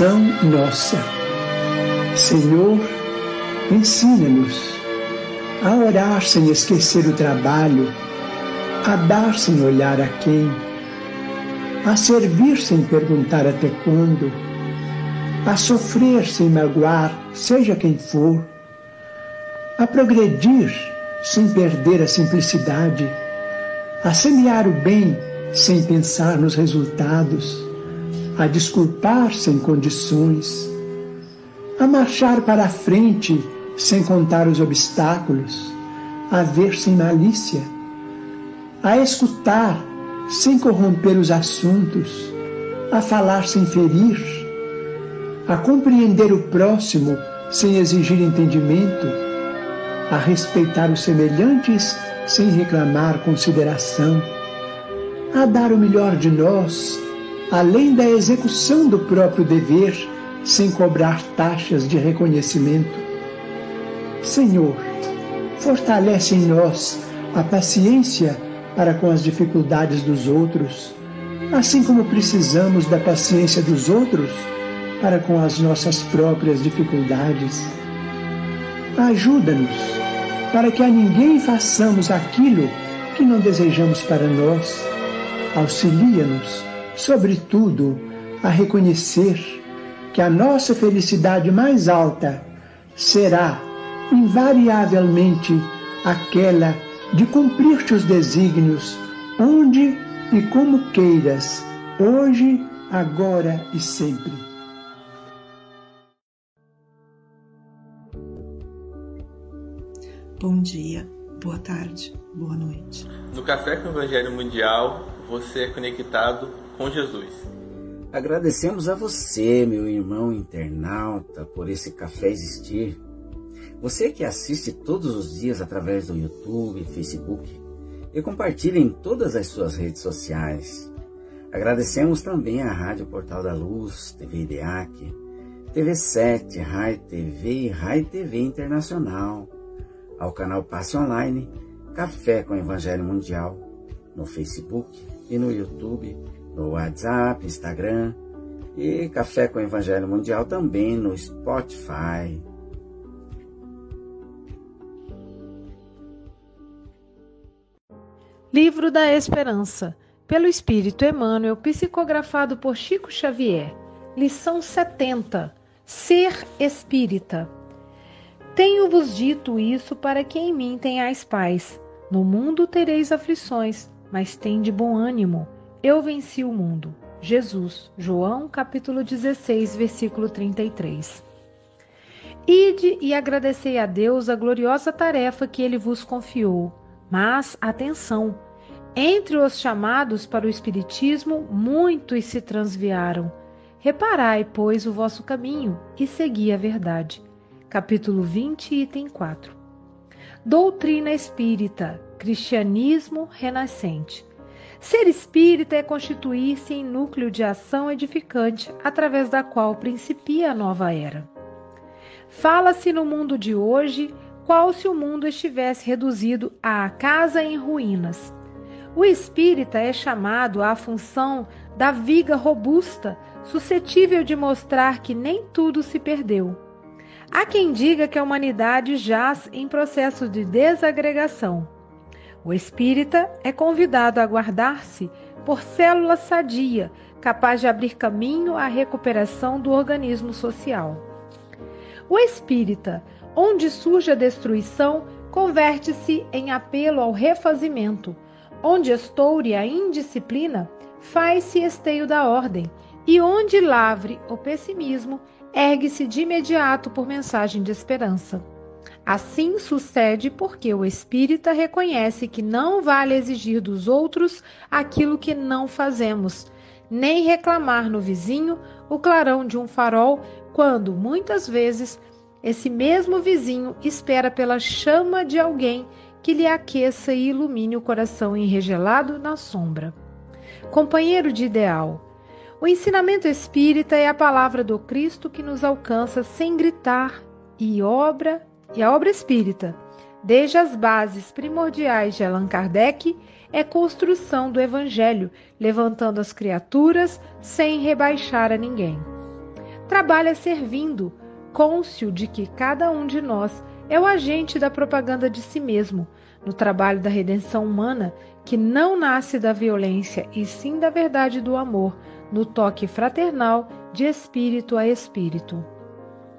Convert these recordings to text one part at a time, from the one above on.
Oração nossa. Senhor, ensina-nos a orar sem esquecer o trabalho, a dar sem olhar a quem, a servir sem perguntar até quando, a sofrer sem magoar, seja quem for, a progredir sem perder a simplicidade, a semear o bem sem pensar nos resultados a desculpar sem condições, a marchar para a frente sem contar os obstáculos, a ver sem malícia, a escutar sem corromper os assuntos, a falar sem ferir, a compreender o próximo sem exigir entendimento, a respeitar os semelhantes sem reclamar consideração, a dar o melhor de nós além da execução do próprio dever, sem cobrar taxas de reconhecimento. Senhor, fortalece em nós a paciência para com as dificuldades dos outros, assim como precisamos da paciência dos outros para com as nossas próprias dificuldades. Ajuda-nos para que a ninguém façamos aquilo que não desejamos para nós. Auxilia-nos sobretudo, a reconhecer que a nossa felicidade mais alta será, invariavelmente, aquela de cumprir teus desígnios, onde e como queiras, hoje, agora e sempre. Bom dia, boa tarde, boa noite. No Café com o Evangelho Mundial, você é conectado com Jesus. Agradecemos a você, meu irmão internauta, por esse café existir. Você que assiste todos os dias através do YouTube, Facebook e compartilha em todas as suas redes sociais. Agradecemos também à Rádio Portal da Luz, TV IDEAC, TV7, Rai TV e Rai TV Internacional, ao canal Passe Online, Café com Evangelho Mundial, no Facebook e no YouTube no WhatsApp, Instagram e Café com Evangelho Mundial também no Spotify. Livro da Esperança, pelo Espírito Emmanuel, psicografado por Chico Xavier. Lição 70. Ser espírita. Tenho-vos dito isso para que em mim tenhais paz. No mundo tereis aflições, mas tende bom ânimo eu venci o mundo. Jesus, João capítulo 16, versículo 33. Ide e agradecei a Deus a gloriosa tarefa que ele vos confiou. Mas, atenção, entre os chamados para o Espiritismo, muitos se transviaram. Reparai, pois, o vosso caminho e segui a verdade. Capítulo 20, item 4. Doutrina espírita, cristianismo renascente. Ser espírita é constituir-se em núcleo de ação edificante através da qual principia a nova era. Fala-se no mundo de hoje qual se o mundo estivesse reduzido à casa em ruínas. O espírita é chamado à função da viga robusta, suscetível de mostrar que nem tudo se perdeu. Há quem diga que a humanidade jaz em processo de desagregação o espírita é convidado a guardar-se por célula sadia, capaz de abrir caminho à recuperação do organismo social. O espírita, onde surge a destruição, converte-se em apelo ao refazimento, onde estoure a indisciplina, faz-se esteio da ordem, e onde lavre o pessimismo, ergue-se de imediato por mensagem de esperança. Assim sucede porque o espírita reconhece que não vale exigir dos outros aquilo que não fazemos, nem reclamar no vizinho o clarão de um farol, quando muitas vezes esse mesmo vizinho espera pela chama de alguém que lhe aqueça e ilumine o coração enregelado na sombra. Companheiro de ideal, o ensinamento espírita é a palavra do Cristo que nos alcança sem gritar e obra e a obra espírita, desde as bases primordiais de Allan Kardec, é construção do Evangelho, levantando as criaturas sem rebaixar a ninguém. trabalha servindo, cônscio de que cada um de nós é o agente da propaganda de si mesmo, no trabalho da redenção humana, que não nasce da violência e sim da verdade do amor, no toque fraternal de espírito a espírito.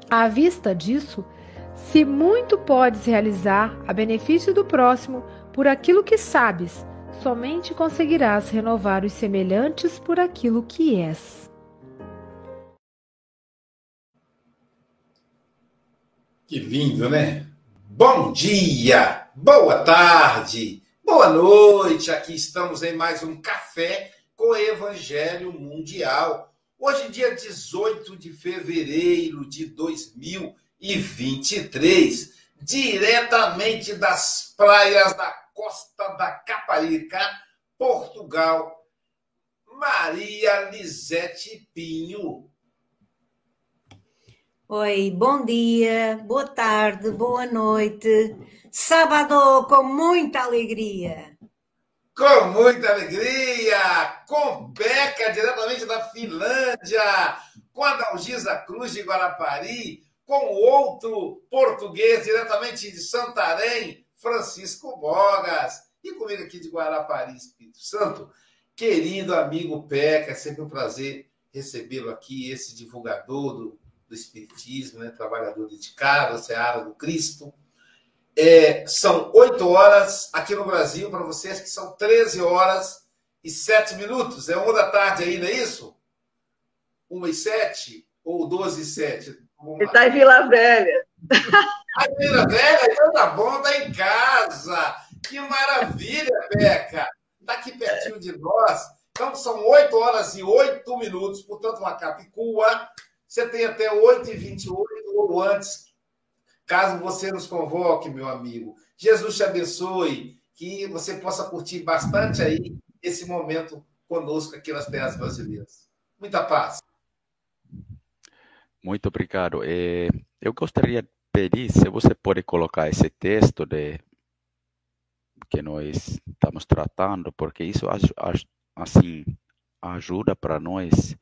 À vista disso, se muito podes realizar a benefício do próximo por aquilo que sabes, somente conseguirás renovar os semelhantes por aquilo que és. Que lindo, né? Bom dia, boa tarde, boa noite. Aqui estamos em mais um café com Evangelho Mundial. Hoje, dia 18 de fevereiro de 2023, diretamente das praias da costa da Caparica, Portugal, Maria Lisete Pinho. Oi, bom dia, boa tarde, boa noite. Sábado com muita alegria. Com muita alegria, com Beca, diretamente da Finlândia, com a Dalgisa Cruz de Guarapari, com outro português, diretamente de Santarém, Francisco Bogas. E comigo aqui de Guarapari, Espírito Santo, querido amigo Peca, é sempre um prazer recebê-lo aqui, esse divulgador do, do Espiritismo, né? trabalhador dedicado, Seara do Cristo. É, são oito horas aqui no Brasil, para vocês que são 13 horas e sete minutos. É uma da tarde aí, não é isso? Uma e sete? Ou doze e sete? Ele está em Vila Velha. A Vila Velha, então tá bom, tá em casa. Que maravilha, Beca. Está aqui pertinho de nós. Então são 8 horas e 8 minutos, portanto, uma capicua. Você tem até 8h28 ou antes, caso você nos convoque, meu amigo. Jesus te abençoe, que você possa curtir bastante aí esse momento conosco aqui nas terras brasileiras. Muita paz. Muito obrigado. É, eu gostaria de pedir se você pode colocar esse texto de que nós estamos tratando, porque isso assim ajuda para nós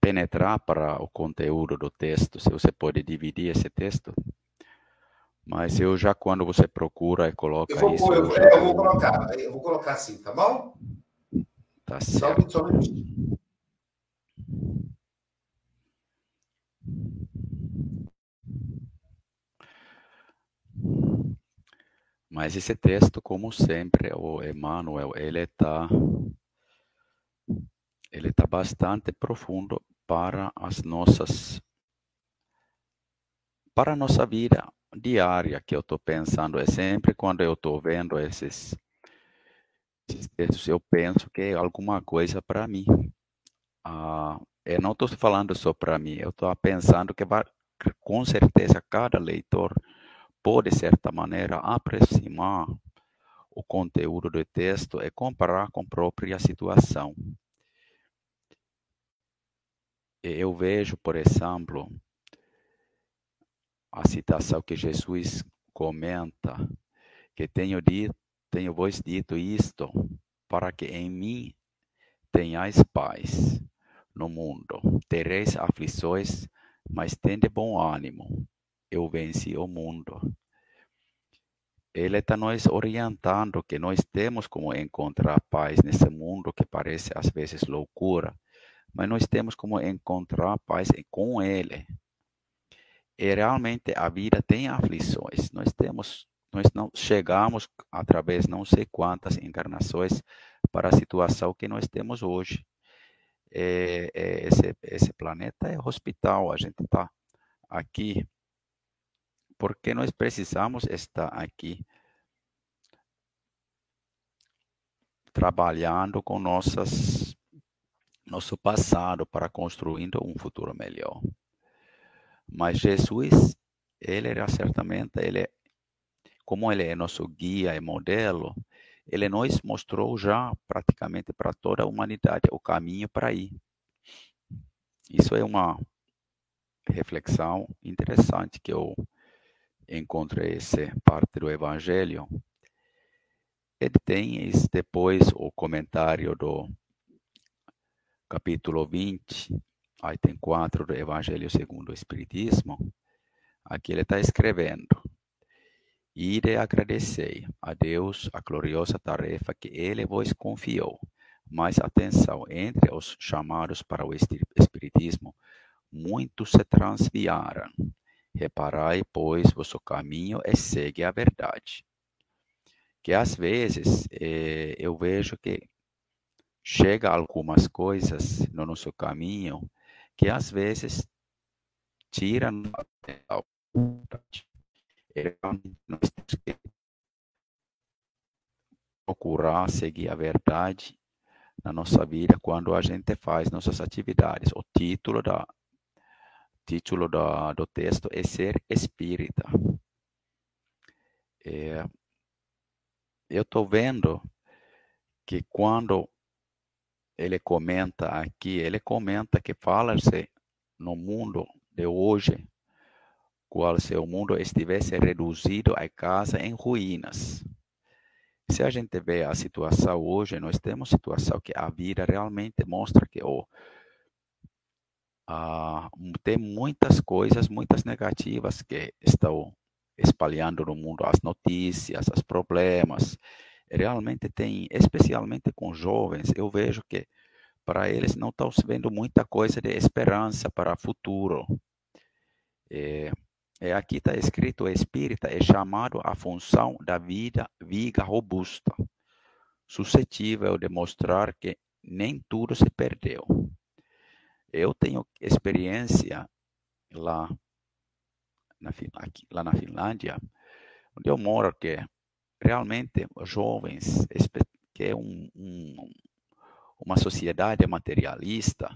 penetrar para o conteúdo do texto. Se você pode dividir esse texto, mas eu já quando você procura e coloca eu vou, isso, eu, eu, eu, vou colocar, eu vou colocar assim, tá bom? Tá certo. Só, só um Mas esse texto, como sempre, o Emmanuel, ele está ele está bastante profundo para as nossas para a nossa vida diária que eu estou pensando. É sempre quando eu estou vendo esses, esses textos eu penso que é alguma coisa para mim. Ah, eu não estou falando só para mim eu estou pensando que vai, com certeza cada leitor pode, de certa maneira, aproximar o conteúdo do texto e comparar com a própria situação. Eu vejo, por exemplo, a citação que Jesus comenta, que tenho dito, tenho vos dito isto, para que em mim tenhais paz no mundo. Tereis aflições, mas tende bom ânimo eu venci o mundo. Ele está nos orientando que nós temos como encontrar paz nesse mundo que parece às vezes loucura, mas nós temos como encontrar paz com Ele. E realmente a vida tem aflições. Nós temos, nós não chegamos através não sei quantas encarnações para a situação que nós temos hoje. É, é, esse, esse planeta é hospital, a gente está aqui porque nós precisamos estar aqui trabalhando com nossas nosso passado para construindo um futuro melhor. Mas Jesus, ele era certamente, ele como ele é nosso guia e modelo, ele nos mostrou já praticamente para toda a humanidade o caminho para ir. Isso é uma reflexão interessante que eu encontre essa parte do Evangelho, ele tem depois o comentário do capítulo 20, aí tem quatro do Evangelho segundo o Espiritismo, aqui ele está escrevendo, Ide agradecei a Deus a gloriosa tarefa que Ele vos confiou. Mas atenção, entre os chamados para o Espiritismo, muitos se transviaram. Reparai, pois, vosso caminho e segue a verdade. Que às vezes eh, eu vejo que chega algumas coisas no nosso caminho que às vezes tiram a verdade nós temos que procurar seguir a verdade na nossa vida quando a gente faz nossas atividades. O título da título da, do texto é ser espírita. É, eu estou vendo que quando ele comenta aqui, ele comenta que fala-se no mundo de hoje qual se o mundo estivesse reduzido a casa em ruínas. Se a gente vê a situação hoje, nós temos situação que a vida realmente mostra que oh, ah, tem muitas coisas, muitas negativas que estão espalhando no mundo, as notícias, os problemas. Realmente tem, especialmente com jovens, eu vejo que para eles não estão vendo muita coisa de esperança para o futuro. É, é, aqui está escrito: espírita é chamado à função da vida viga robusta, suscetível de mostrar que nem tudo se perdeu. Eu tenho experiência lá na, aqui, lá na Finlândia, onde eu moro, que realmente jovens, que é um, um, uma sociedade materialista,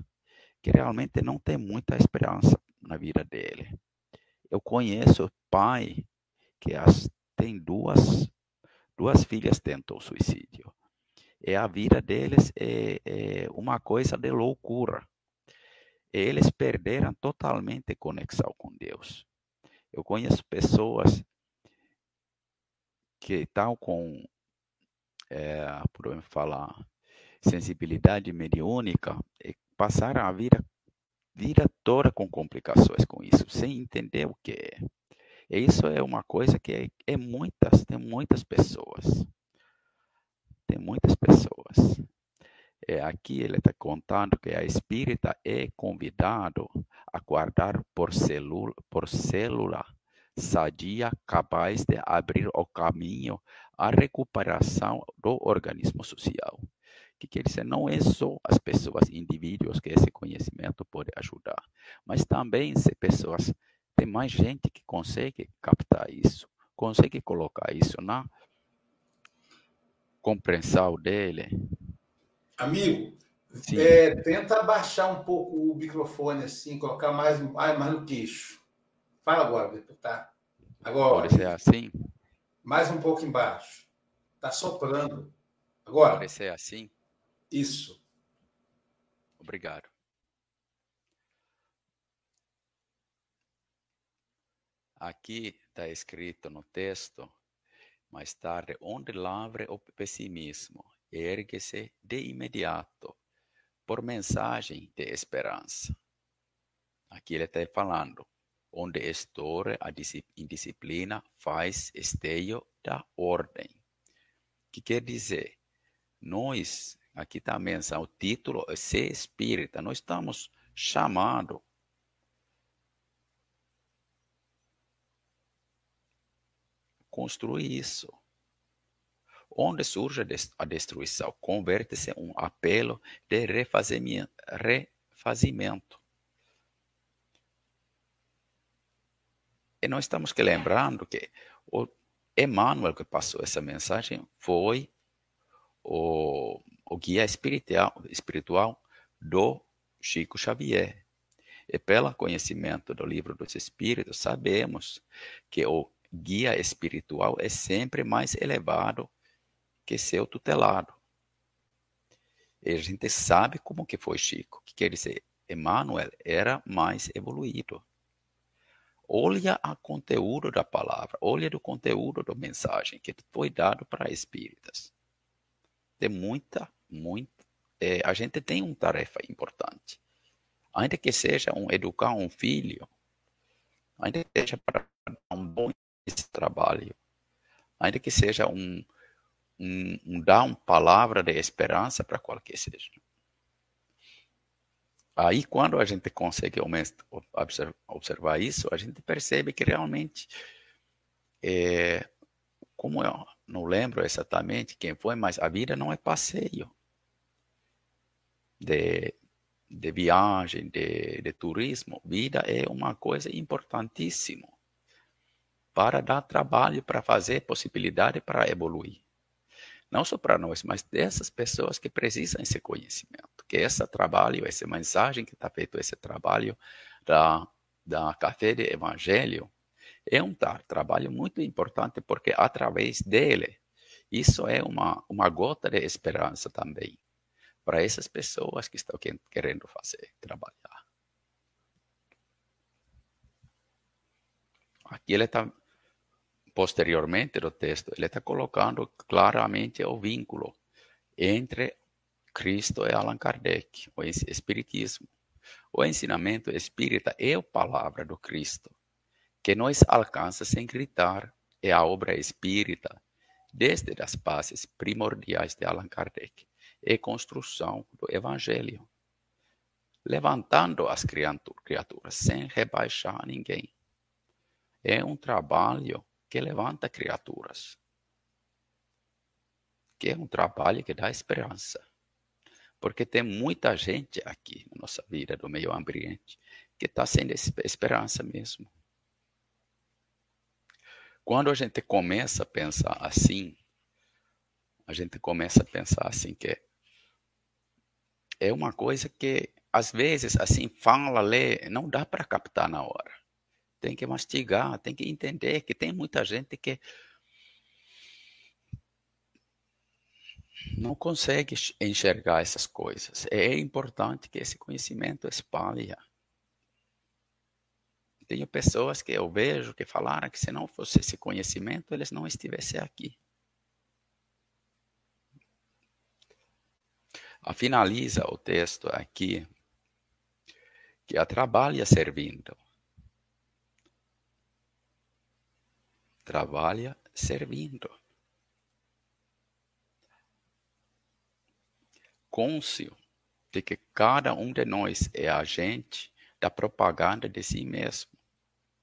que realmente não tem muita esperança na vida dele. Eu conheço pai que as, tem duas, duas filhas tentou suicídio. E a vida deles é, é uma coisa de loucura. Eles perderam totalmente conexão com Deus. Eu conheço pessoas que estão com, é, por falar, sensibilidade mediúnica e passaram a vida vida toda com complicações com isso, sem entender o que é. E isso é uma coisa que é, é muitas, tem muitas pessoas. Tem muitas pessoas. É, aqui ele está contando que a espírita é convidado a guardar por por célula sadia capaz de abrir o caminho à recuperação do organismo social que quer dizer, não é só as pessoas, indivíduos que esse conhecimento pode ajudar, mas também se pessoas, tem mais gente que consegue captar isso, consegue colocar isso na compreensão dele. Amigo, é, tenta baixar um pouco o microfone assim, colocar mais, mais no queixo. Fala agora, tá? Agora. Pode ser assim? Mais um pouco embaixo. Tá soprando. Agora. Pode ser assim? Isso. Obrigado. Aqui está escrito no texto, mais tarde, onde lavre o pessimismo, ergue-se de imediato, por mensagem de esperança. Aqui ele está falando, onde estoure a indisciplina, faz esteio da ordem. Que quer dizer? Nós aqui está a menção, o título é ser espírita. Nós estamos chamados construir isso. Onde surge a destruição, converte-se em um apelo de refazimento. E nós estamos que lembrando que o Emmanuel que passou essa mensagem foi o o guia espiritual, espiritual do Chico Xavier. E pelo conhecimento do livro dos Espíritos, sabemos que o guia espiritual é sempre mais elevado que seu tutelado. E a gente sabe como que foi Chico, que quer dizer, Emmanuel era mais evoluído. Olha o conteúdo da palavra, olha o conteúdo da mensagem que foi dado para espíritas. Tem muita muito, é, a gente tem uma tarefa importante. ainda que seja um educar um filho, ainda que seja para um bom trabalho, ainda que seja um, um, um dar uma palavra de esperança para qualquer seja. Aí, quando a gente consegue observar isso, a gente percebe que realmente, é, como eu não lembro exatamente quem foi, mas a vida não é passeio de, de viagem, de, de turismo. Vida é uma coisa importantíssima para dar trabalho, para fazer possibilidade para evoluir. Não só para nós, mas dessas pessoas que precisam desse conhecimento, que esse trabalho, essa mensagem que está feito, esse trabalho da, da Café de Evangelho, é um trabalho muito importante, porque através dele, isso é uma, uma gota de esperança também para essas pessoas que estão querendo fazer, trabalhar. Aqui ele está, posteriormente no texto, ele está colocando claramente o vínculo entre Cristo e Allan Kardec, o Espiritismo. O ensinamento espírita é a palavra do Cristo, que nos alcança sem gritar, é a obra espírita, desde as bases primordiais de Allan Kardec e construção do Evangelho, levantando as criaturas sem rebaixar ninguém. É um trabalho que levanta criaturas, que é um trabalho que dá esperança. Porque tem muita gente aqui na nossa vida, do meio ambiente, que está sem esperança mesmo. Quando a gente começa a pensar assim, a gente começa a pensar assim que é uma coisa que, às vezes, assim, fala, lê, não dá para captar na hora. Tem que mastigar, tem que entender que tem muita gente que não consegue enxergar essas coisas. É importante que esse conhecimento espalhe. Tenho pessoas que eu vejo que falaram que se não fosse esse conhecimento, eles não estivessem aqui. Finaliza o texto aqui, que a trabalha servindo. Trabalha servindo. Cônscio de que cada um de nós é agente da propaganda de si mesmo.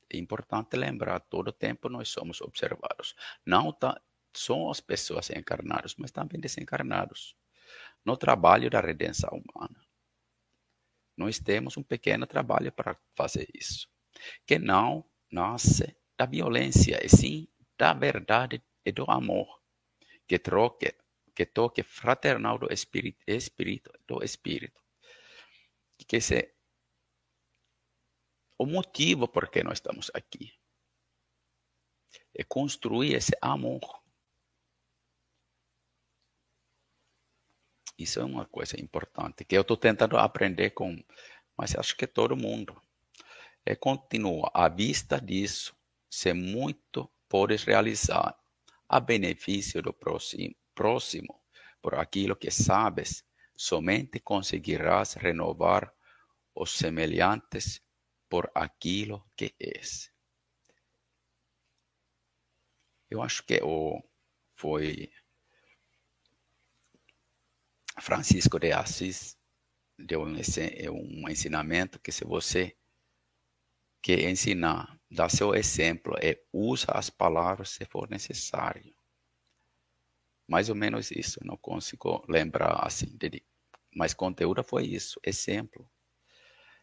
É importante lembrar, todo tempo nós somos observados. Não tá, só as pessoas encarnadas, mas também desencarnados no trabalho da redenção humana. Nós temos um pequeno trabalho para fazer isso, que não nasce da violência, e sim da verdade e do amor, que troque, que toque fraternal do espírito, espírito do espírito, que se o motivo por que nós estamos aqui é construir esse amor Isso é uma coisa importante que eu estou tentando aprender com, mas acho que todo mundo. É continua à vista disso, se muito podes realizar a benefício do próximo, por aquilo que sabes, somente conseguirás renovar os semelhantes por aquilo que és. Eu acho que o, foi Francisco de Assis deu um, um ensinamento que se você quer ensinar, dá seu exemplo, é usa as palavras se for necessário. Mais ou menos isso, não consigo lembrar assim, mas conteúdo foi isso, exemplo.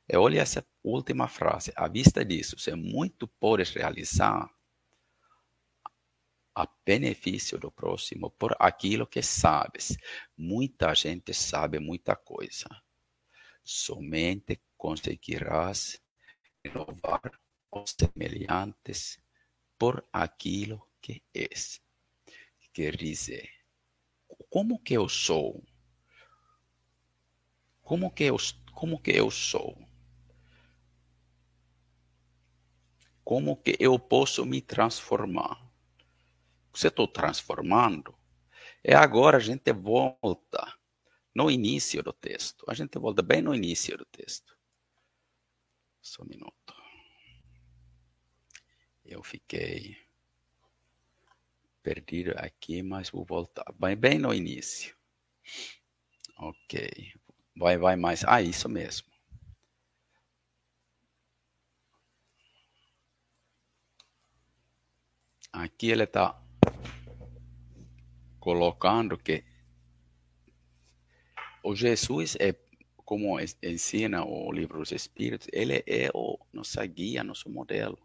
E olha essa última frase, à vista disso, se muito podes realizar, a benefício do próximo por aquilo que sabes. Muita gente sabe muita coisa. Somente conseguirás renovar os semelhantes por aquilo que és. Quer dizer, como que eu sou? Como que eu, como que eu sou? Como que eu posso me transformar? Você está transformando, é agora a gente volta no início do texto. A gente volta bem no início do texto. Só um minuto. Eu fiquei perdido aqui, mas vou voltar. Vai bem no início. Ok. Vai, vai mais. Ah, isso mesmo. Aqui ele está colocando que o Jesus é como ensina o livro dos Espíritos, ele é o nossa guia, nosso modelo.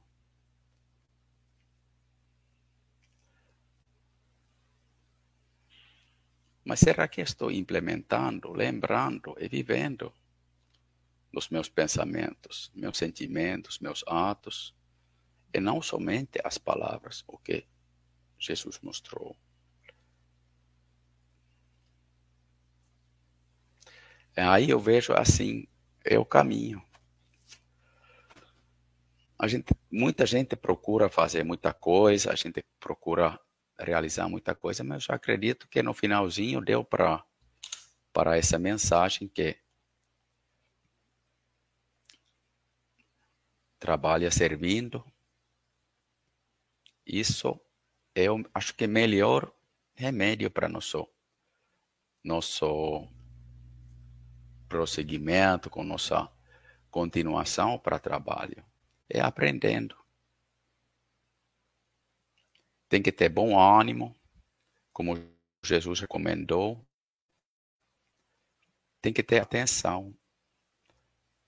Mas será que estou implementando, lembrando e vivendo os meus pensamentos, meus sentimentos, meus atos, e não somente as palavras, o que Jesus mostrou? Aí eu vejo assim, é o caminho. A gente, muita gente procura fazer muita coisa, a gente procura realizar muita coisa, mas eu acredito que no finalzinho deu para para essa mensagem que trabalha servindo. Isso é, acho que, melhor remédio para nosso nosso prosseguimento, com nossa continuação para trabalho. É aprendendo. Tem que ter bom ânimo, como Jesus recomendou. Tem que ter atenção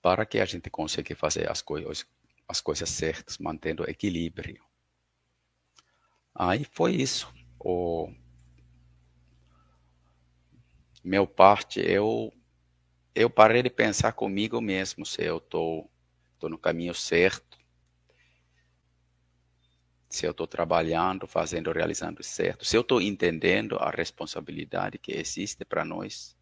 para que a gente consiga fazer as coisas, as coisas certas, mantendo equilíbrio. Aí foi isso. O meu parte, eu eu parei de pensar comigo mesmo se eu estou tô, tô no caminho certo, se eu estou trabalhando, fazendo, realizando certo, se eu estou entendendo a responsabilidade que existe para nós.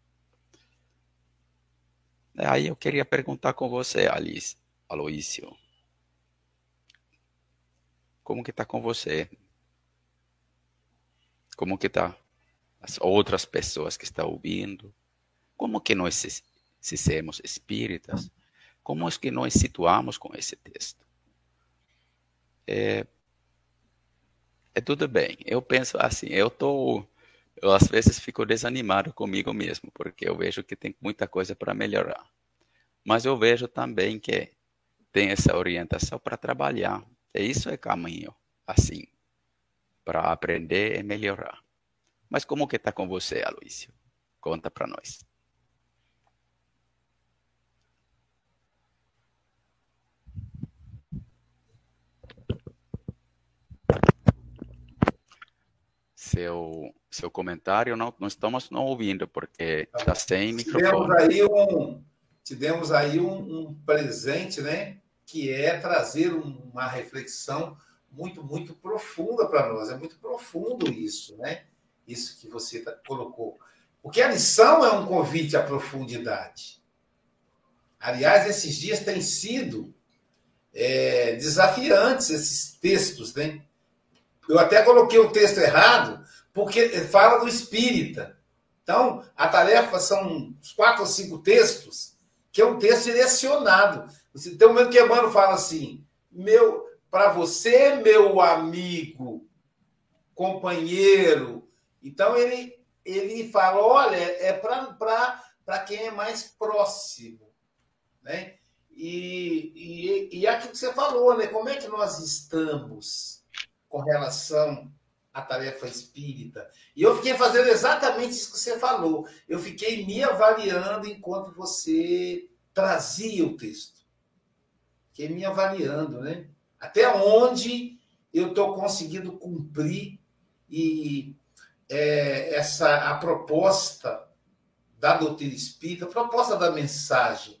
Aí eu queria perguntar com você, Alice, Aloísio, como que está com você? Como que está as outras pessoas que estão ouvindo? Como que nós se sermos espíritas, como é que nós situamos com esse texto? É, é tudo bem. Eu penso assim, eu tô, eu às vezes fico desanimado comigo mesmo, porque eu vejo que tem muita coisa para melhorar. Mas eu vejo também que tem essa orientação para trabalhar. E isso é caminho, assim, para aprender e melhorar. Mas como que está com você, Aloísio? Conta para nós. Seu, seu comentário, não, não estamos não ouvindo, porque está sem microfone. Aí um, tivemos aí um, um, presente, né? Que é trazer uma reflexão muito, muito profunda para nós. É muito profundo isso, né? Isso que você tá, colocou. Porque a lição é um convite à profundidade. Aliás, esses dias têm sido é, desafiantes esses textos, né? Eu até coloquei o texto errado, porque fala do espírita. Então, a tarefa são quatro ou cinco textos, que é um texto direcionado. Tem um momento que Emmanuel fala assim: meu, para você, meu amigo, companheiro. Então, ele, ele fala: olha, é para quem é mais próximo. Né? E, e, e aquilo que você falou, né? Como é que nós estamos? Com relação à tarefa espírita. E eu fiquei fazendo exatamente isso que você falou. Eu fiquei me avaliando enquanto você trazia o texto. Fiquei me avaliando, né? Até onde eu estou conseguindo cumprir e é, essa a proposta da doutrina espírita, a proposta da mensagem.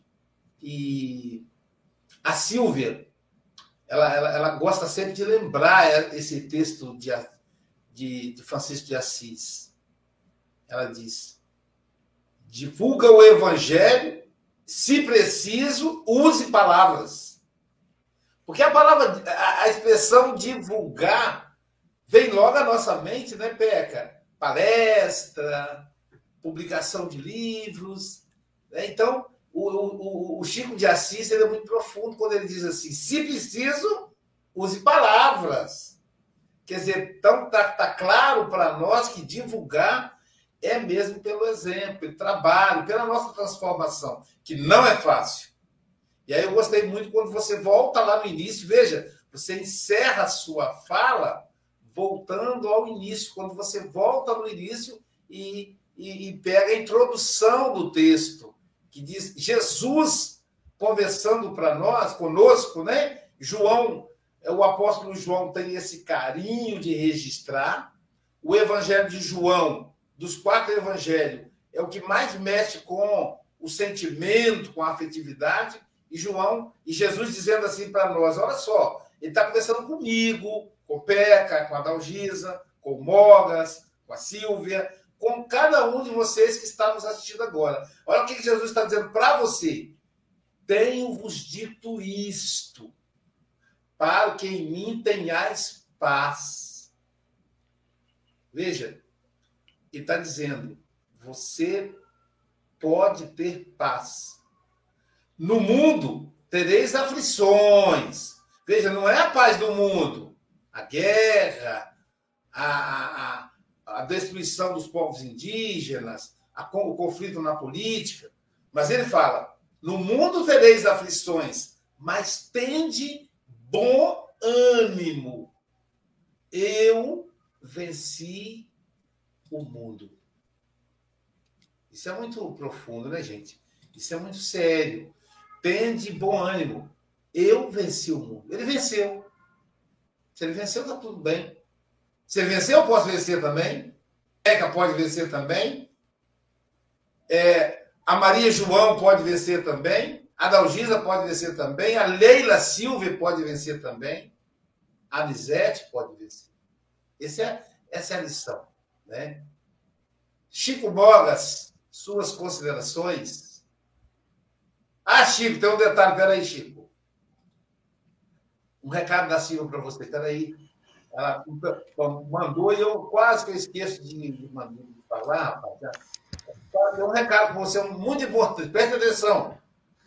E a Silvia ela, ela, ela gosta sempre de lembrar esse texto de, de, de Francisco de Assis. Ela diz: divulga o evangelho, se preciso, use palavras. Porque a palavra, a, a expressão divulgar vem logo à nossa mente, né, Peca? Palestra, publicação de livros. Né? Então, o, o, o Chico de Assis ele é muito profundo quando ele diz assim: se preciso, use palavras. Quer dizer, então tá, tá claro para nós que divulgar é mesmo pelo exemplo, pelo trabalho, pela nossa transformação, que não é fácil. E aí eu gostei muito quando você volta lá no início, veja, você encerra a sua fala voltando ao início, quando você volta no início e, e, e pega a introdução do texto, que diz Jesus conversando para nós, conosco, né? João, o apóstolo João tem esse carinho de registrar. O evangelho de João, dos quatro evangelhos, é o que mais mexe com o sentimento, com a afetividade. E João, e Jesus dizendo assim para nós: olha só, ele está conversando comigo, com Peca, com a Dalgisa, com o Mogas, com a Silvia, com cada um de vocês que está nos assistindo agora. Olha o que Jesus está dizendo para você. Tenho-vos dito isto, para que em mim tenhais paz. Veja, ele está dizendo, você pode ter paz. No mundo tereis aflições. Veja, não é a paz do mundo, a guerra, a, a, a destruição dos povos indígenas, a, o conflito na política. Mas ele fala: no mundo tereis aflições, mas tende bom ânimo. Eu venci o mundo. Isso é muito profundo, né, gente? Isso é muito sério. Tende bom ânimo. Eu venci o mundo. Ele venceu. Se ele venceu, está tudo bem. Ele venceu, eu posso vencer também. Eca pode vencer também. É, a Maria João pode vencer também. A Dalgisa pode vencer também. A Leila Silva pode vencer também. A Lisete pode vencer. Esse é, essa é a lição. Né? Chico Bogas, suas considerações. Ah, Chico, tem um detalhe. Peraí, Chico. Um recado da Silva para você. Peraí. Ela mandou e eu quase que eu esqueço de, de, de falar, rapaz. Tem um recado para você muito importante. Preste atenção.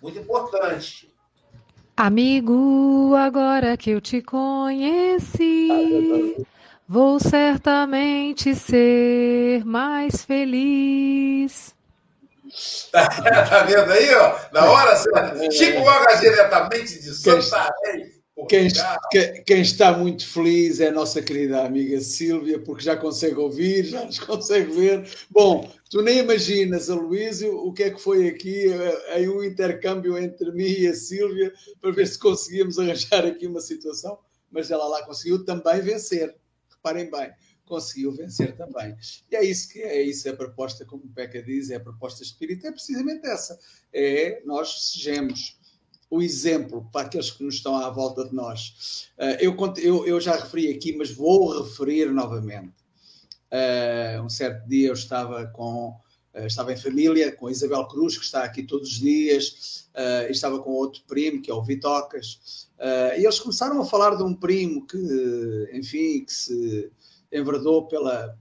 Muito importante. Amigo, agora que eu te conheci, vou certamente ser mais feliz. Tá, tá vendo aí, ó? Na hora certa. Chico Moga diretamente de Santarém. Quem, quem, está muito feliz é a nossa querida amiga Sílvia, porque já consegue ouvir, já nos consegue ver. Bom, tu nem imaginas, Aloísio, o que é que foi aqui eh, em um intercâmbio entre mim e a Sílvia para ver se conseguíamos arranjar aqui uma situação, mas ela lá conseguiu também vencer. Reparem bem, conseguiu vencer também. E é isso que é isso é a proposta, como o Peca diz, é a proposta espírita, é precisamente essa. É nós sejamos o exemplo para aqueles que nos estão à volta de nós. Uh, eu, eu, eu, já referi aqui, mas vou referir novamente. Uh, um certo dia eu estava com uh, estava em família com a Isabel Cruz, que está aqui todos os dias, estava com outro primo, que é o Vitocas, e eles começaram a falar de um primo que, enfim, que se enverdou pela,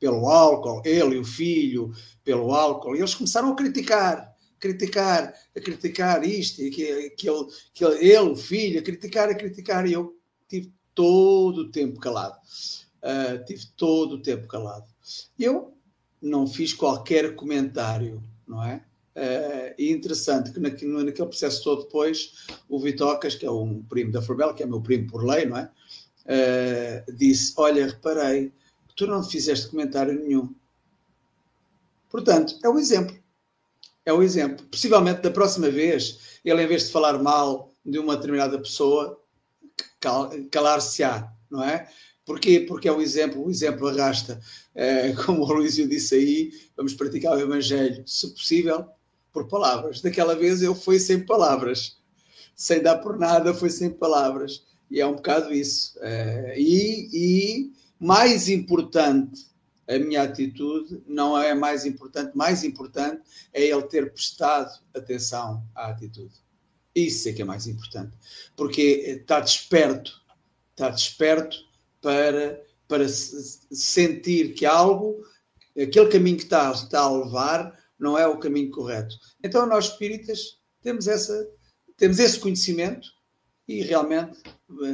pelo álcool, ele e o filho, pelo álcool, e eles começaram a criticar criticar, a criticar isto, e que, que, ele, o filho, a criticar, a criticar, e eu tive todo o tempo calado. Uh, tive todo o tempo calado. Eu não fiz qualquer comentário, não é? Uh, e interessante que naquele, naquele processo todo depois, o Vitocas, que é um primo da Forbel, que é meu primo por lei, não é? Uh, disse, olha, reparei tu não fizeste comentário nenhum. Portanto, é um exemplo é o exemplo. Possivelmente, da próxima vez, ele, em vez de falar mal de uma determinada pessoa, calar-se-á, não é? Porquê? Porque é o exemplo, o exemplo arrasta. É, como o Luísio disse aí, vamos praticar o Evangelho, se possível, por palavras. Daquela vez eu fui sem palavras, sem dar por nada, foi sem palavras. E é um bocado isso. É, e, e mais importante a minha atitude não é mais importante, mais importante é ele ter prestado atenção à atitude. Isso é que é mais importante, porque está desperto, está desperto para, para sentir que algo, aquele caminho que está, está a levar, não é o caminho correto. Então nós espíritas temos essa temos esse conhecimento e realmente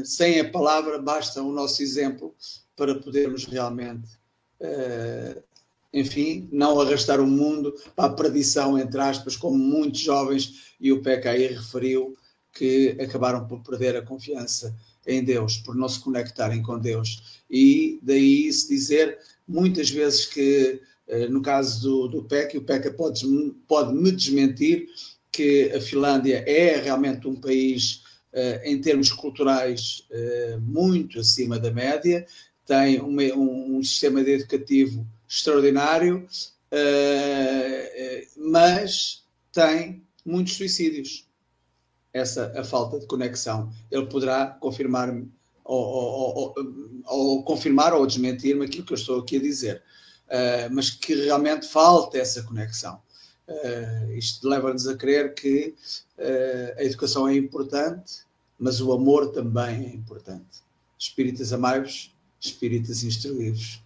sem a palavra basta o nosso exemplo para podermos realmente enfim, não arrastar o mundo para a perdição, entre aspas, como muitos jovens, e o PKI referiu, que acabaram por perder a confiança em Deus, por não se conectarem com Deus. E daí se dizer muitas vezes que, eh, no caso do, do PEC, o PEC pode, pode me desmentir que a Finlândia é realmente um país, eh, em termos culturais, eh, muito acima da média, tem um, um sistema de educativo extraordinário, mas tem muitos suicídios essa a falta de conexão. Ele poderá confirmar-me ou, ou, ou, ou, confirmar ou desmentir-me aquilo que eu estou aqui a dizer, uh, mas que realmente falta essa conexão. Uh, isto leva-nos a crer que uh, a educação é importante, mas o amor também é importante. Espíritas amai-vos, espíritas instruí-vos.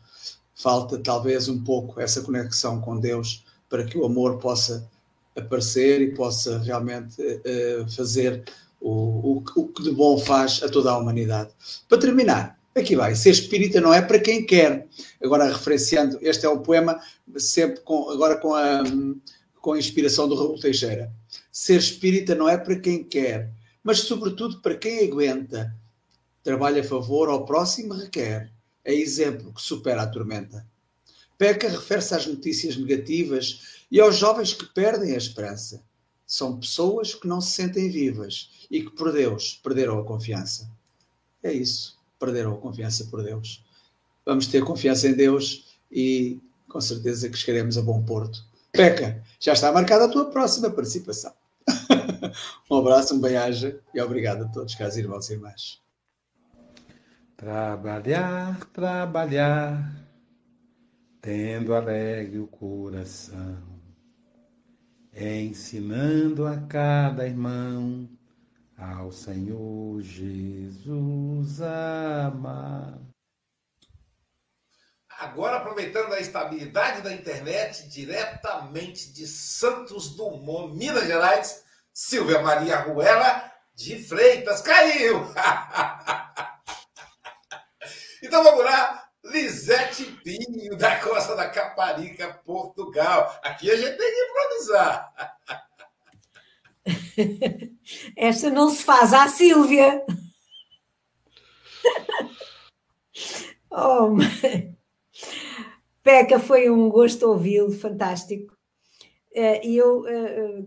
Falta talvez um pouco essa conexão com Deus para que o amor possa aparecer e possa realmente uh, fazer o, o, o, que de bom faz a toda a humanidade. Para terminar, aqui vai, ser espírita não é para quem quer. Agora, referenciando, este é o poema, sempre com, agora com a, com a inspiração do Raul Teixeira. Ser espírita não é para quem quer, mas sobretudo para quem aguenta. Trabalha a favor ao próximo requer. É exemplo que supera a tormenta. Peca refere-se às notícias negativas e aos jovens que perdem a esperança. São pessoas que não se sentem vivas e que, por Deus, perderam a confiança. É isso, perderam a confiança por Deus. Vamos ter confiança em Deus e com certeza que chegaremos a bom porto. Peca, já está marcada a tua próxima participação. um abraço, um bem-aja e obrigado a todos, caros irmãos e irmãs. Trabalhar, trabalhar, tendo alegre o coração ensinando a cada irmão ao Senhor Jesus amar. Agora, aproveitando a estabilidade da internet, diretamente de Santos Dumont, Minas Gerais, Silvia Maria Ruela de Freitas caiu. então vamos lá, Lisete Pinho, da Costa da Caparica, Portugal. Aqui a gente tem que improvisar. Esta não se faz à Sílvia. Oh, Peca, foi um gosto ouvi-lo, fantástico. Eh, e eu, eh, eh,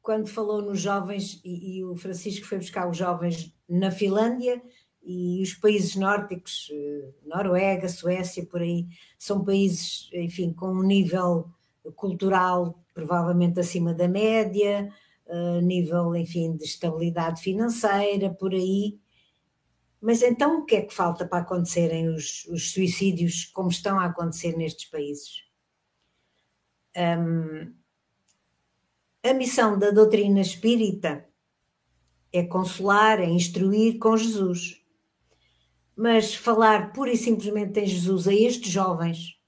quando falou nos jovens, e o Francisco foi buscar os jovens na Finlândia, e os países nórdicos, eh, Noruega, Suécia, por aí, são países, enfim, com um nível cultural provavelmente acima da média, uh, nível, enfim, de estabilidade financeira, por aí. Mas então o que é que falta para acontecerem os, os suicídios como estão a acontecer nestes países? Um, a missão da doutrina espírita é consolar, é instruir com Jesus mas falar pura e simplesmente em Jesus a estes jovens,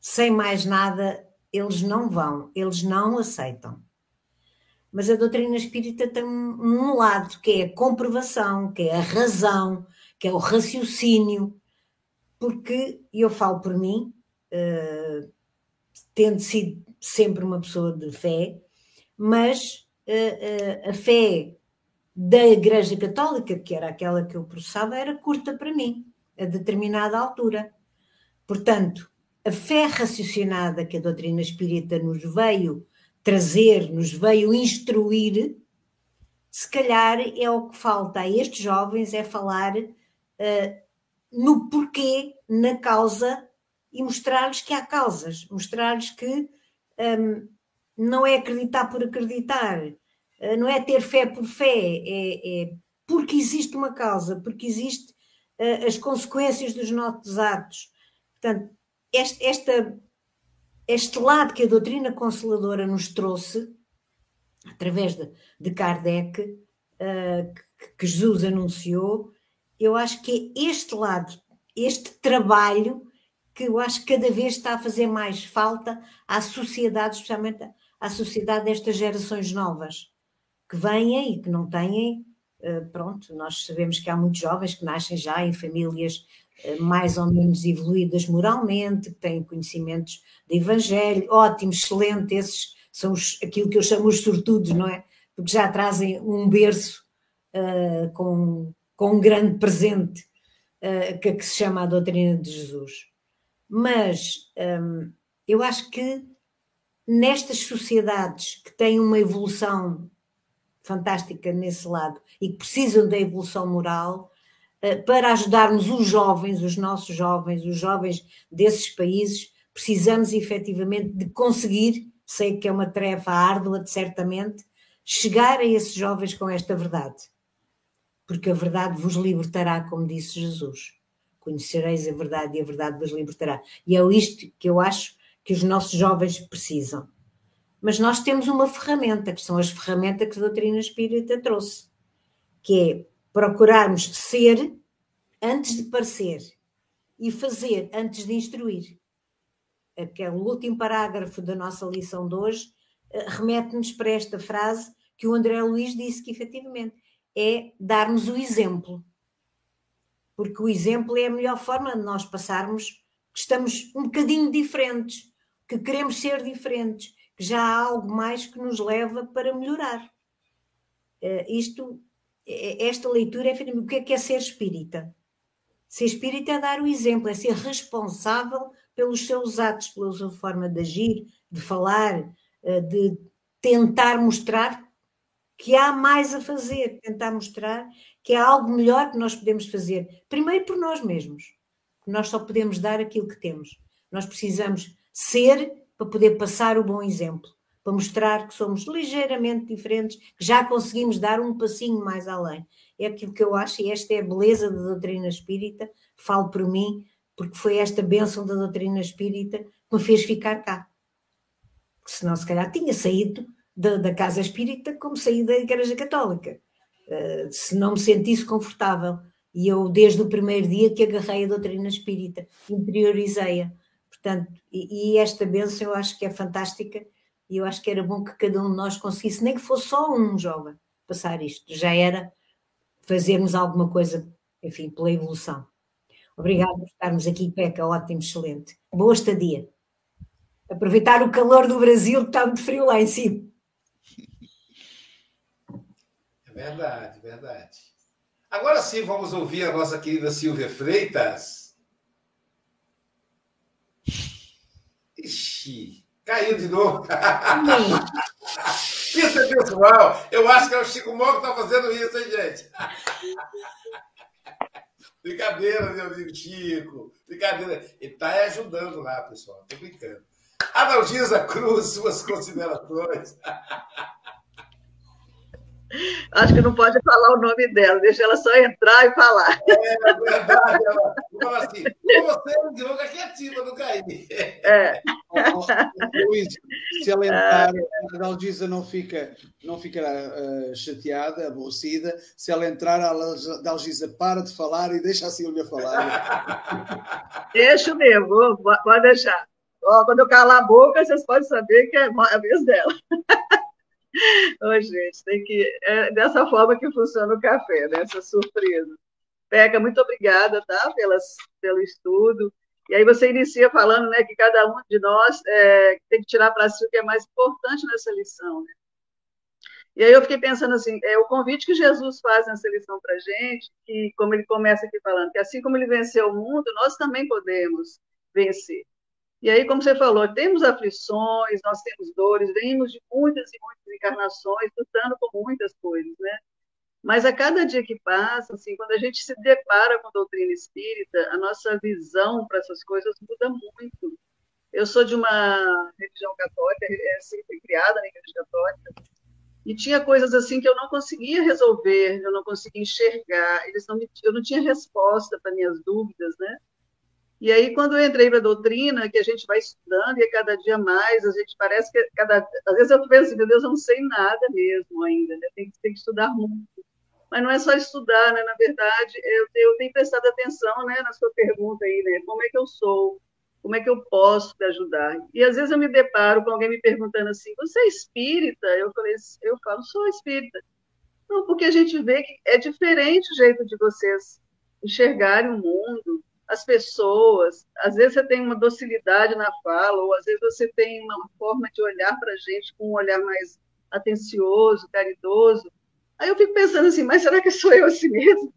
sem mais nada, eles não vão, eles não aceitam. Mas a doutrina espírita tem um lado que é a comprovação, que é a razão, que é o raciocínio, porque eu falo por mim, uh, tendo sido sempre uma pessoa de fé, mas uh, uh, a fé da Igreja Católica, que era aquela que eu processava, era curta para mim, a determinada altura. Portanto, a fé raciocinada que a doutrina espírita nos veio trazer, nos veio instruir, se calhar é o que falta a estes jovens, é falar uh, no porquê, na causa e mostrar-lhes que há causas, mostrar-lhes que um, ehm, não é acreditar por acreditar, não é ter fé por fé, é, é porque existe uma causa, porque existe uh, as consequências dos nossos atos. Portanto, este, esta, este lado que a doutrina consoladora nos trouxe, através de, de Kardec, uh, que, que Jesus anunciou, eu acho que é este lado, este trabalho que eu acho que cada vez está a fazer mais falta à sociedade, especialmente à sociedade destas gerações novas, que vêm e que não têm. Eh, pronto, nós sabemos que há muitos jovens que nascem já em famílias eh, mais ou menos evoluídas moralmente, que têm conhecimentos de evangelho, ótimo, excelente, esses são os, aquilo que eu chamo os sortudos, não é? Porque já trazem um berço uh, com, com um grande presente uh, que, que, se chama a doutrina de Jesus. Mas um, eu acho que nestas sociedades que têm uma evolução fantástica nesse lado e que precisam da evolução moral, eh, para ajudarmos os jovens, os nossos jovens, os jovens desses países, precisamos efetivamente de conseguir, sei que é uma tarefa árdua, certamente, chegar a esses jovens com esta verdade. Porque a verdade vos libertará, como disse Jesus. Conhecereis a verdade e a verdade vos libertará. E é isto que eu acho que os nossos jovens precisam. Mas nós temos uma ferramenta, que são as ferramentas que a doutrina espírita trouxe, que é procurarmos ser antes de parecer e fazer antes de instruir. Aquele último parágrafo da nossa lição de hoje eh, remete-nos para esta frase que o André Luiz disse que efetivamente é darmos o exemplo. Porque o exemplo é a melhor forma de nós passarmos que estamos um bocadinho diferentes, que queremos ser diferentes, já há algo mais que nos leva para melhorar. Uh, isto, esta leitura é o que é que é ser espírita? Ser espírita é dar o exemplo, é ser responsável pelos seus atos, pela sua forma de agir, de falar, uh, de tentar mostrar que há mais a fazer, tentar mostrar que há algo melhor que nós podemos fazer. Primeiro por nós mesmos. Nós só podemos dar aquilo que temos. Nós precisamos ser para poder passar o bom exemplo, para mostrar que somos ligeiramente diferentes, que já conseguimos dar um passinho mais além. É aquilo que eu acho, e esta é a beleza da doutrina espírita, falo por mim, porque foi esta bênção da doutrina espírita que me fez ficar cá. Porque senão, se calhar, tinha saído da, da casa espírita como saí da Igreja Católica. Uh, se não me sentisse confortável. E eu, desde o primeiro dia que agarrei a doutrina espírita, interiorizei-a. Portanto, e, e, esta bênção eu acho que é fantástica e eu acho que era bom que cada um de nós conseguisse, nem que fosse só um jovem, passar isto. Já era fazermos alguma coisa, enfim, pela evolução. Obrigada por estarmos aqui, Peca, ótimo, excelente. Boa estadia. Aproveitar o calor do Brasil, que está muito frio lá em cima. É verdade, verdade. Agora sim, vamos ouvir a nossa querida Silvia Freitas Ixi, caiu de novo. isso é pessoal. Eu acho que é o Chico Mó que está fazendo isso, hein, gente? Brincadeira, meu amigo Chico. Brincadeira. Ele está ajudando lá, pessoal. Estou brincando. Adalgisa Cruz, suas considerações. Acho que não pode falar o nome dela, deixa ela só entrar e falar. É verdade, ela fala assim, você quietinho para não cair. É. Luís, se ela entrar, a Dalgisa não fica, não ficará uh, chateada, aborrecida. Se ela entrar, a Dalgisa para de falar e deixa a Silvia falar. Deixa mesmo, pode deixar. Ó, quando eu calar a boca, vocês podem saber que é a vez dela. Ô, gente, tem que. É dessa forma que funciona o café, né? Essa surpresa. Peca, muito obrigada, tá? Pelas, pelo estudo. E aí você inicia falando né, que cada um de nós é, tem que tirar para si o que é mais importante nessa lição. Né? E aí eu fiquei pensando assim, é o convite que Jesus faz nessa lição para gente, que como ele começa aqui falando, que assim como ele venceu o mundo, nós também podemos vencer. E aí, como você falou, temos aflições, nós temos dores, vemos de muitas e muitas encarnações, lutando com muitas coisas, né? Mas a cada dia que passa, assim, quando a gente se depara com a doutrina espírita, a nossa visão para essas coisas muda muito. Eu sou de uma religião católica, é, assim, fui criada na igreja católica, e tinha coisas assim que eu não conseguia resolver, eu não conseguia enxergar, eles não me, eu não tinha resposta para minhas dúvidas, né? E aí, quando eu entrei para a doutrina, que a gente vai estudando, e a cada dia mais, a gente parece que cada. Às vezes eu penso, meu Deus, eu não sei nada mesmo ainda, né? tem, tem que estudar muito. Mas não é só estudar, né? Na verdade, eu, eu tenho prestado atenção né, na sua pergunta aí, né? Como é que eu sou? Como é que eu posso te ajudar? E às vezes eu me deparo com alguém me perguntando assim: você é espírita? Eu falei, eu falo, sou espírita. Não, porque a gente vê que é diferente o jeito de vocês enxergarem o mundo, as pessoas. Às vezes você tem uma docilidade na fala, ou às vezes você tem uma forma de olhar para a gente com um olhar mais atencioso, caridoso. Aí eu fico pensando assim, mas será que sou eu assim mesmo?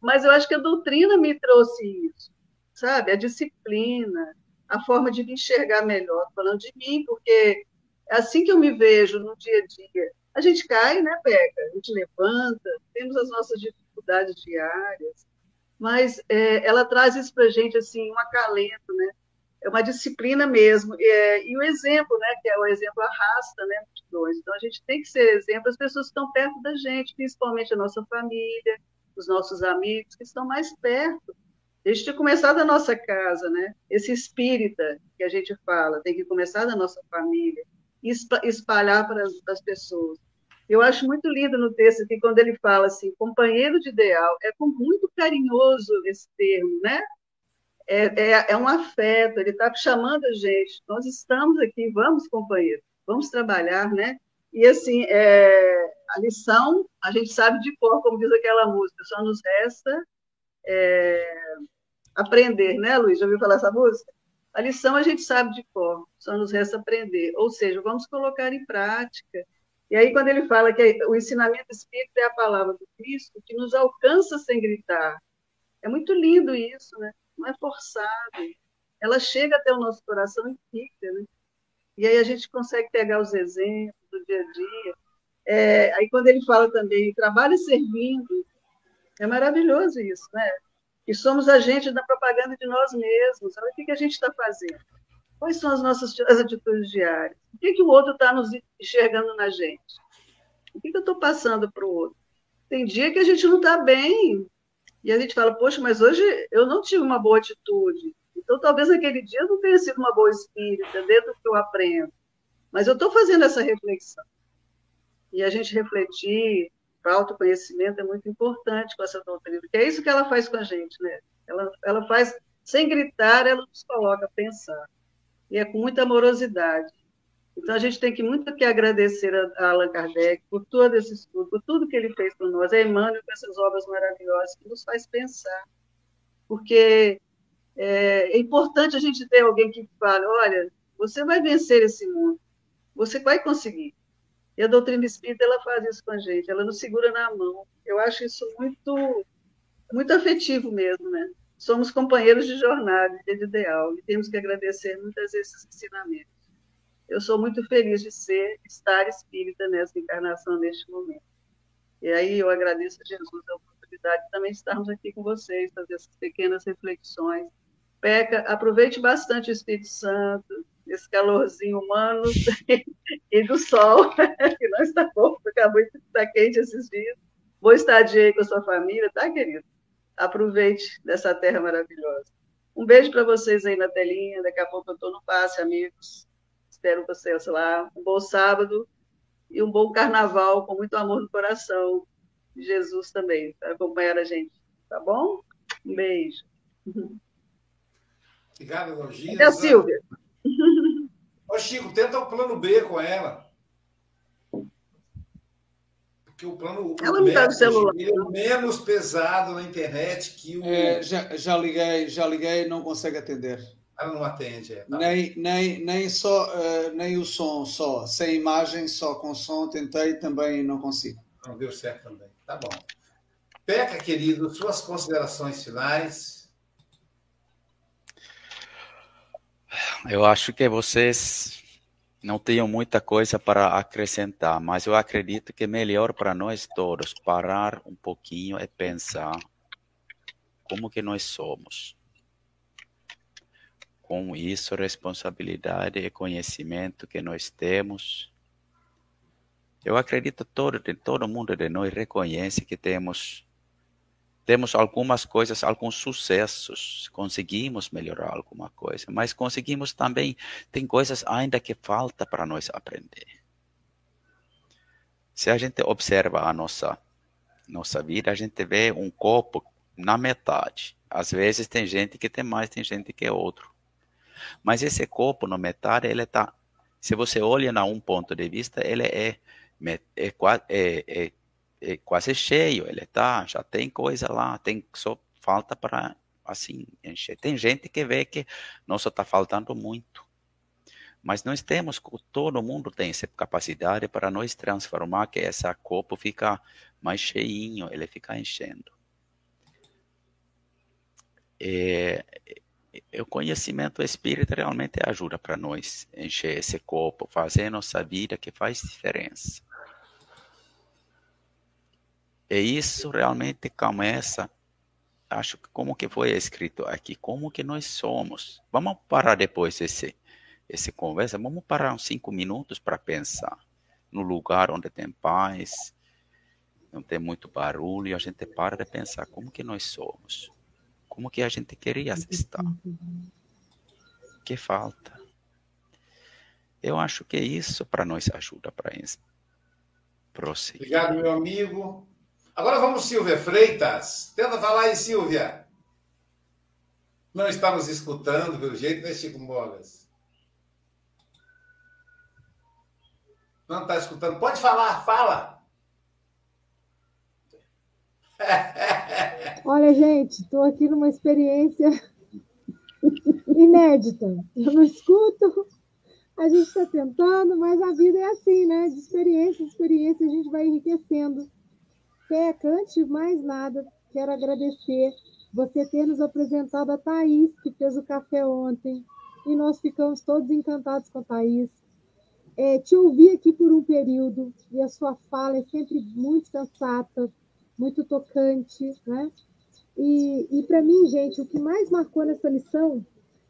Mas eu acho que a doutrina me trouxe isso, sabe? A disciplina, a forma de me enxergar melhor, falando de mim, porque é assim que eu me vejo no dia a dia. A gente cai, né, Beca? A gente levanta, temos as nossas dificuldades diárias, mas é, ela traz isso para a gente, assim, um acalento, né? É uma disciplina mesmo. É, e o exemplo, né, que é o exemplo arrasta, né, multidões. Então, a gente tem que ser exemplo às pessoas que estão perto da gente, principalmente a nossa família, os nossos amigos que estão mais perto. Desde ter começado da nossa casa, né? Esse espírita que a gente fala tem que começar da nossa família e espalhar para as pessoas. Eu acho muito lindo no texto que quando ele fala assim, companheiro de ideal, é com muito carinhoso esse termo, né? É, é, é um afeto, ele está chamando a gente. Nós estamos aqui, vamos, companheiro, vamos trabalhar, né? E assim, é, a lição a gente sabe de cor, como diz aquela música, só nos resta é, aprender, né, Luiz? Já ouviu falar essa música? A lição a gente sabe de cor, só nos resta aprender. Ou seja, vamos colocar em prática. E aí, quando ele fala que o ensinamento espírita é a palavra do Cristo, que nos alcança sem gritar. É muito lindo isso, né? Não é forçado. Ela chega até o nosso coração e fica, né? E aí a gente consegue pegar os exemplos do dia a dia. É, aí, quando ele fala também, trabalho servindo, é maravilhoso isso, né? que somos agentes da propaganda de nós mesmos. Olha o que a gente está fazendo. Quais são as nossas as atitudes diárias? O que, que o outro está nos enxergando na gente? O que, que eu estou passando para o outro? Tem dia que a gente não está bem e a gente fala, poxa, mas hoje eu não tive uma boa atitude. Então, talvez aquele dia não tenha sido uma boa espírita dentro do que eu aprendo. Mas eu estou fazendo essa reflexão. E a gente refletir, o autoconhecimento é muito importante com essa doutrina, porque é isso que ela faz com a gente, né? Ela, ela faz, sem gritar, ela nos coloca a pensar. E é com muita amorosidade. Então, a gente tem que muito que agradecer a, Allan Kardec por todo esse estudo, por tudo que ele fez por nós, a Emmanuel com essas obras maravilhosas, que nos faz pensar. Porque é, é importante a gente ter alguém que fale, olha, você vai vencer esse mundo, você vai conseguir. E a doutrina espírita ela faz isso com a gente, ela nos segura na mão. Eu acho isso muito muito afetivo mesmo, né? Somos companheiros de jornada, de ideal, e temos que agradecer muitas esses ensinamentos. Eu sou muito feliz de ser, estar espírita nessa encarnação neste momento. E aí eu agradeço a Jesus a oportunidade de também estarmos aqui com vocês, fazer essas pequenas reflexões. Peca, aproveite bastante o Espírito Santo, esse calorzinho humano e do sol, que não está bom, porque está quente esses dias. Boa estadia aí com a sua família, tá, querido? Aproveite dessa terra maravilhosa. Um beijo para vocês aí na telinha. Daqui a pouco eu estou no passe, amigos. Espero vocês lá. Um bom sábado e um bom carnaval com muito amor no coração. Jesus também, para acompanhar a gente. Tá bom? Um beijo. Obrigado, Logina. Até a Silvia. Ô, Chico, tenta o plano B com ela. Porque o plano ela o tá celular. é menos pesado na internet que o. É, já, já liguei, já liguei, não consegue atender. Ela não atende. É, tá nem, nem, nem, só, uh, nem o som, só. Sem imagem, só com som, tentei também não consigo. Não deu certo também. Tá bom. Peca, querido, suas considerações finais. Eu acho que vocês não tenho muita coisa para acrescentar, mas eu acredito que é melhor para nós todos parar um pouquinho e pensar como que nós somos. Com isso, responsabilidade e conhecimento que nós temos. Eu acredito que todo, todo mundo de nós reconhece que temos temos algumas coisas, alguns sucessos, conseguimos melhorar alguma coisa, mas conseguimos também, tem coisas ainda que falta para nós aprender. Se a gente observa a nossa, nossa vida, a gente vê um copo na metade. Às vezes tem gente que tem mais, tem gente que é outro. Mas esse copo no metade, ele tá, se você olha na um ponto de vista, ele é, é, é, é, é quase cheio, ele tá, já tem coisa lá, tem só falta para assim encher. Tem gente que vê que nossa está faltando muito. Mas nós temos, todo mundo tem essa capacidade para nós transformar que essa copo fica mais cheinho, ele fica enchendo. É, é, o conhecimento espírita realmente ajuda para nós encher esse copo, fazer nossa vida que faz diferença. E isso realmente começa, acho que como que foi escrito aqui, como que nós somos. Vamos parar depois esse essa conversa, vamos parar uns cinco minutos para pensar no lugar onde tem paz, não tem muito barulho, e a gente para de pensar como que nós somos, como que a gente queria estar, que falta. Eu acho que isso para nós ajuda para prosseguir. Obrigado, meu amigo. Agora vamos, Silvia Freitas. Tenta falar aí, Silvia. Não está nos escutando, pelo jeito, né, Chico Mogas? Não está escutando? Pode falar, fala. Olha, gente, estou aqui numa experiência inédita. Eu não escuto, a gente está tentando, mas a vida é assim, né? De experiência em experiência, a gente vai enriquecendo. Peca, antes de mais nada, quero agradecer você ter nos apresentado a Thaís, que fez o café ontem, e nós ficamos todos encantados com a Thaís é, te ouvi aqui por um período e a sua fala é sempre muito sensata, muito tocante, né? E, e para mim, gente, o que mais marcou nessa lição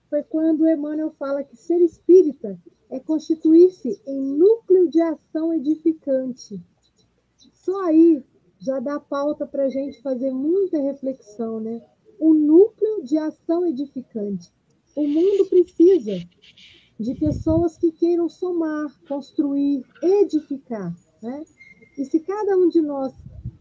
foi quando Emmanuel fala que ser espírita é constituir-se em núcleo de ação edificante. Só aí já dá pauta para a gente fazer muita reflexão, né? O núcleo de ação edificante. O mundo precisa de pessoas que queiram somar, construir, edificar. Né? E se cada um de nós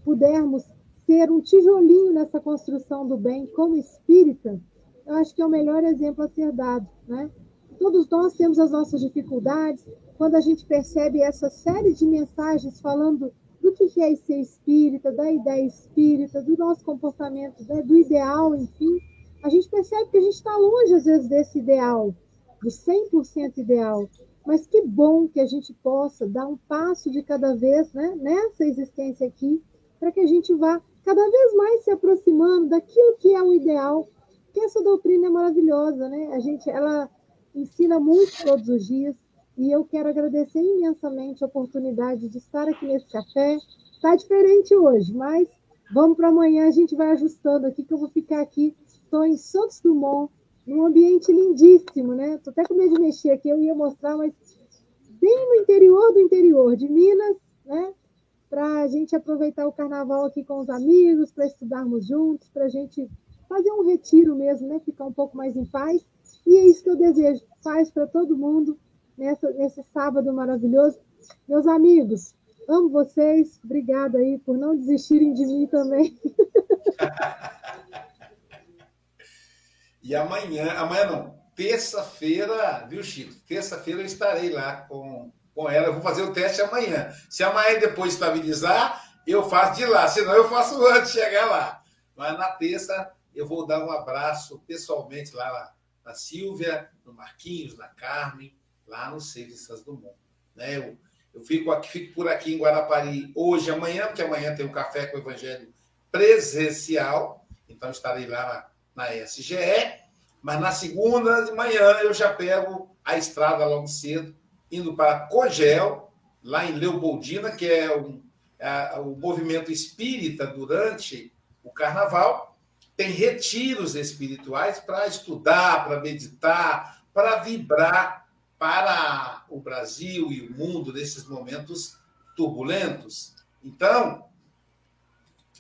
pudermos ser um tijolinho nessa construção do bem como espírita, eu acho que é o melhor exemplo a ser dado. Né? Todos nós temos as nossas dificuldades, quando a gente percebe essa série de mensagens falando do que é ser espírita, da ideia espírita, do nosso comportamento, do ideal, enfim, a gente percebe que a gente está longe, às vezes, desse ideal do 100% ideal, mas que bom que a gente possa dar um passo de cada vez né, nessa existência aqui, para que a gente vá cada vez mais se aproximando daquilo que é o ideal, que essa doutrina é maravilhosa, né? A gente, ela ensina muito todos os dias, e eu quero agradecer imensamente a oportunidade de estar aqui nesse café. Está diferente hoje, mas vamos para amanhã, a gente vai ajustando aqui, que eu vou ficar aqui. Estou em Santos Dumont, num ambiente lindíssimo, né? Tô até com medo de mexer aqui, eu ia mostrar, mas bem no interior do interior de Minas, né? Para a gente aproveitar o carnaval aqui com os amigos, para estudarmos juntos, para a gente fazer um retiro mesmo, né? Ficar um pouco mais em paz. E é isso que eu desejo, paz para todo mundo nessa, nesse sábado maravilhoso. Meus amigos, amo vocês, obrigada aí por não desistirem de mim também. E amanhã, amanhã não, terça-feira, viu, Chico? Terça-feira eu estarei lá com, com ela. Eu vou fazer o teste amanhã. Se amanhã depois estabilizar, eu faço de lá. Senão, eu faço antes de chegar lá. Mas na terça, eu vou dar um abraço pessoalmente lá na, na Silvia, no Marquinhos, na Carmen, lá no Serviços do Mundo. Né? Eu, eu fico, aqui, fico por aqui em Guarapari hoje, amanhã, porque amanhã tem um café com o Evangelho presencial. Então, estarei lá na na SGE, mas na segunda de manhã eu já pego a estrada logo cedo, indo para Cogel, lá em Leopoldina, que é, um, é o movimento espírita durante o carnaval. Tem retiros espirituais para estudar, para meditar, para vibrar para o Brasil e o mundo nesses momentos turbulentos. Então,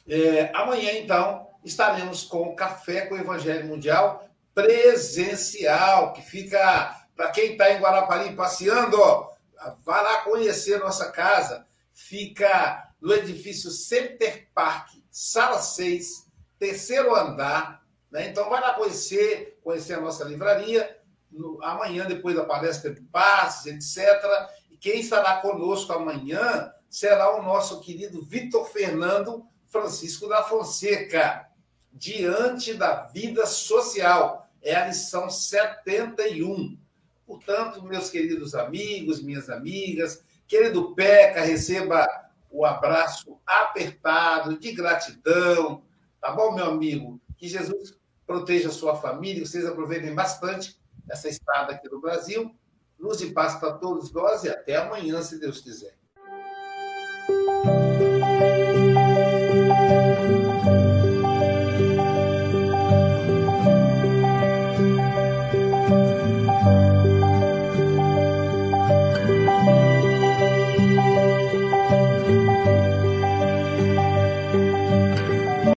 é, amanhã, então, estaremos com o Café com o Evangelho Mundial presencial, que fica, para quem está em Guarapari passeando, vai lá conhecer nossa casa. Fica no edifício Center Park, sala 6, terceiro andar. Né? Então, vai lá conhecer, conhecer a nossa livraria. No, amanhã, depois da palestra de passes, etc. E quem estará conosco amanhã será o nosso querido Vitor Fernando Francisco da Fonseca, diante da vida social. É a lição 71. Portanto, meus queridos amigos, minhas amigas, querido Peca, receba o abraço apertado de gratidão. Tá bom, meu amigo? Que Jesus proteja a sua família, que vocês aproveitem bastante essa estada aqui no Brasil. Luz e paz para todos nós e até amanhã, se Deus quiser.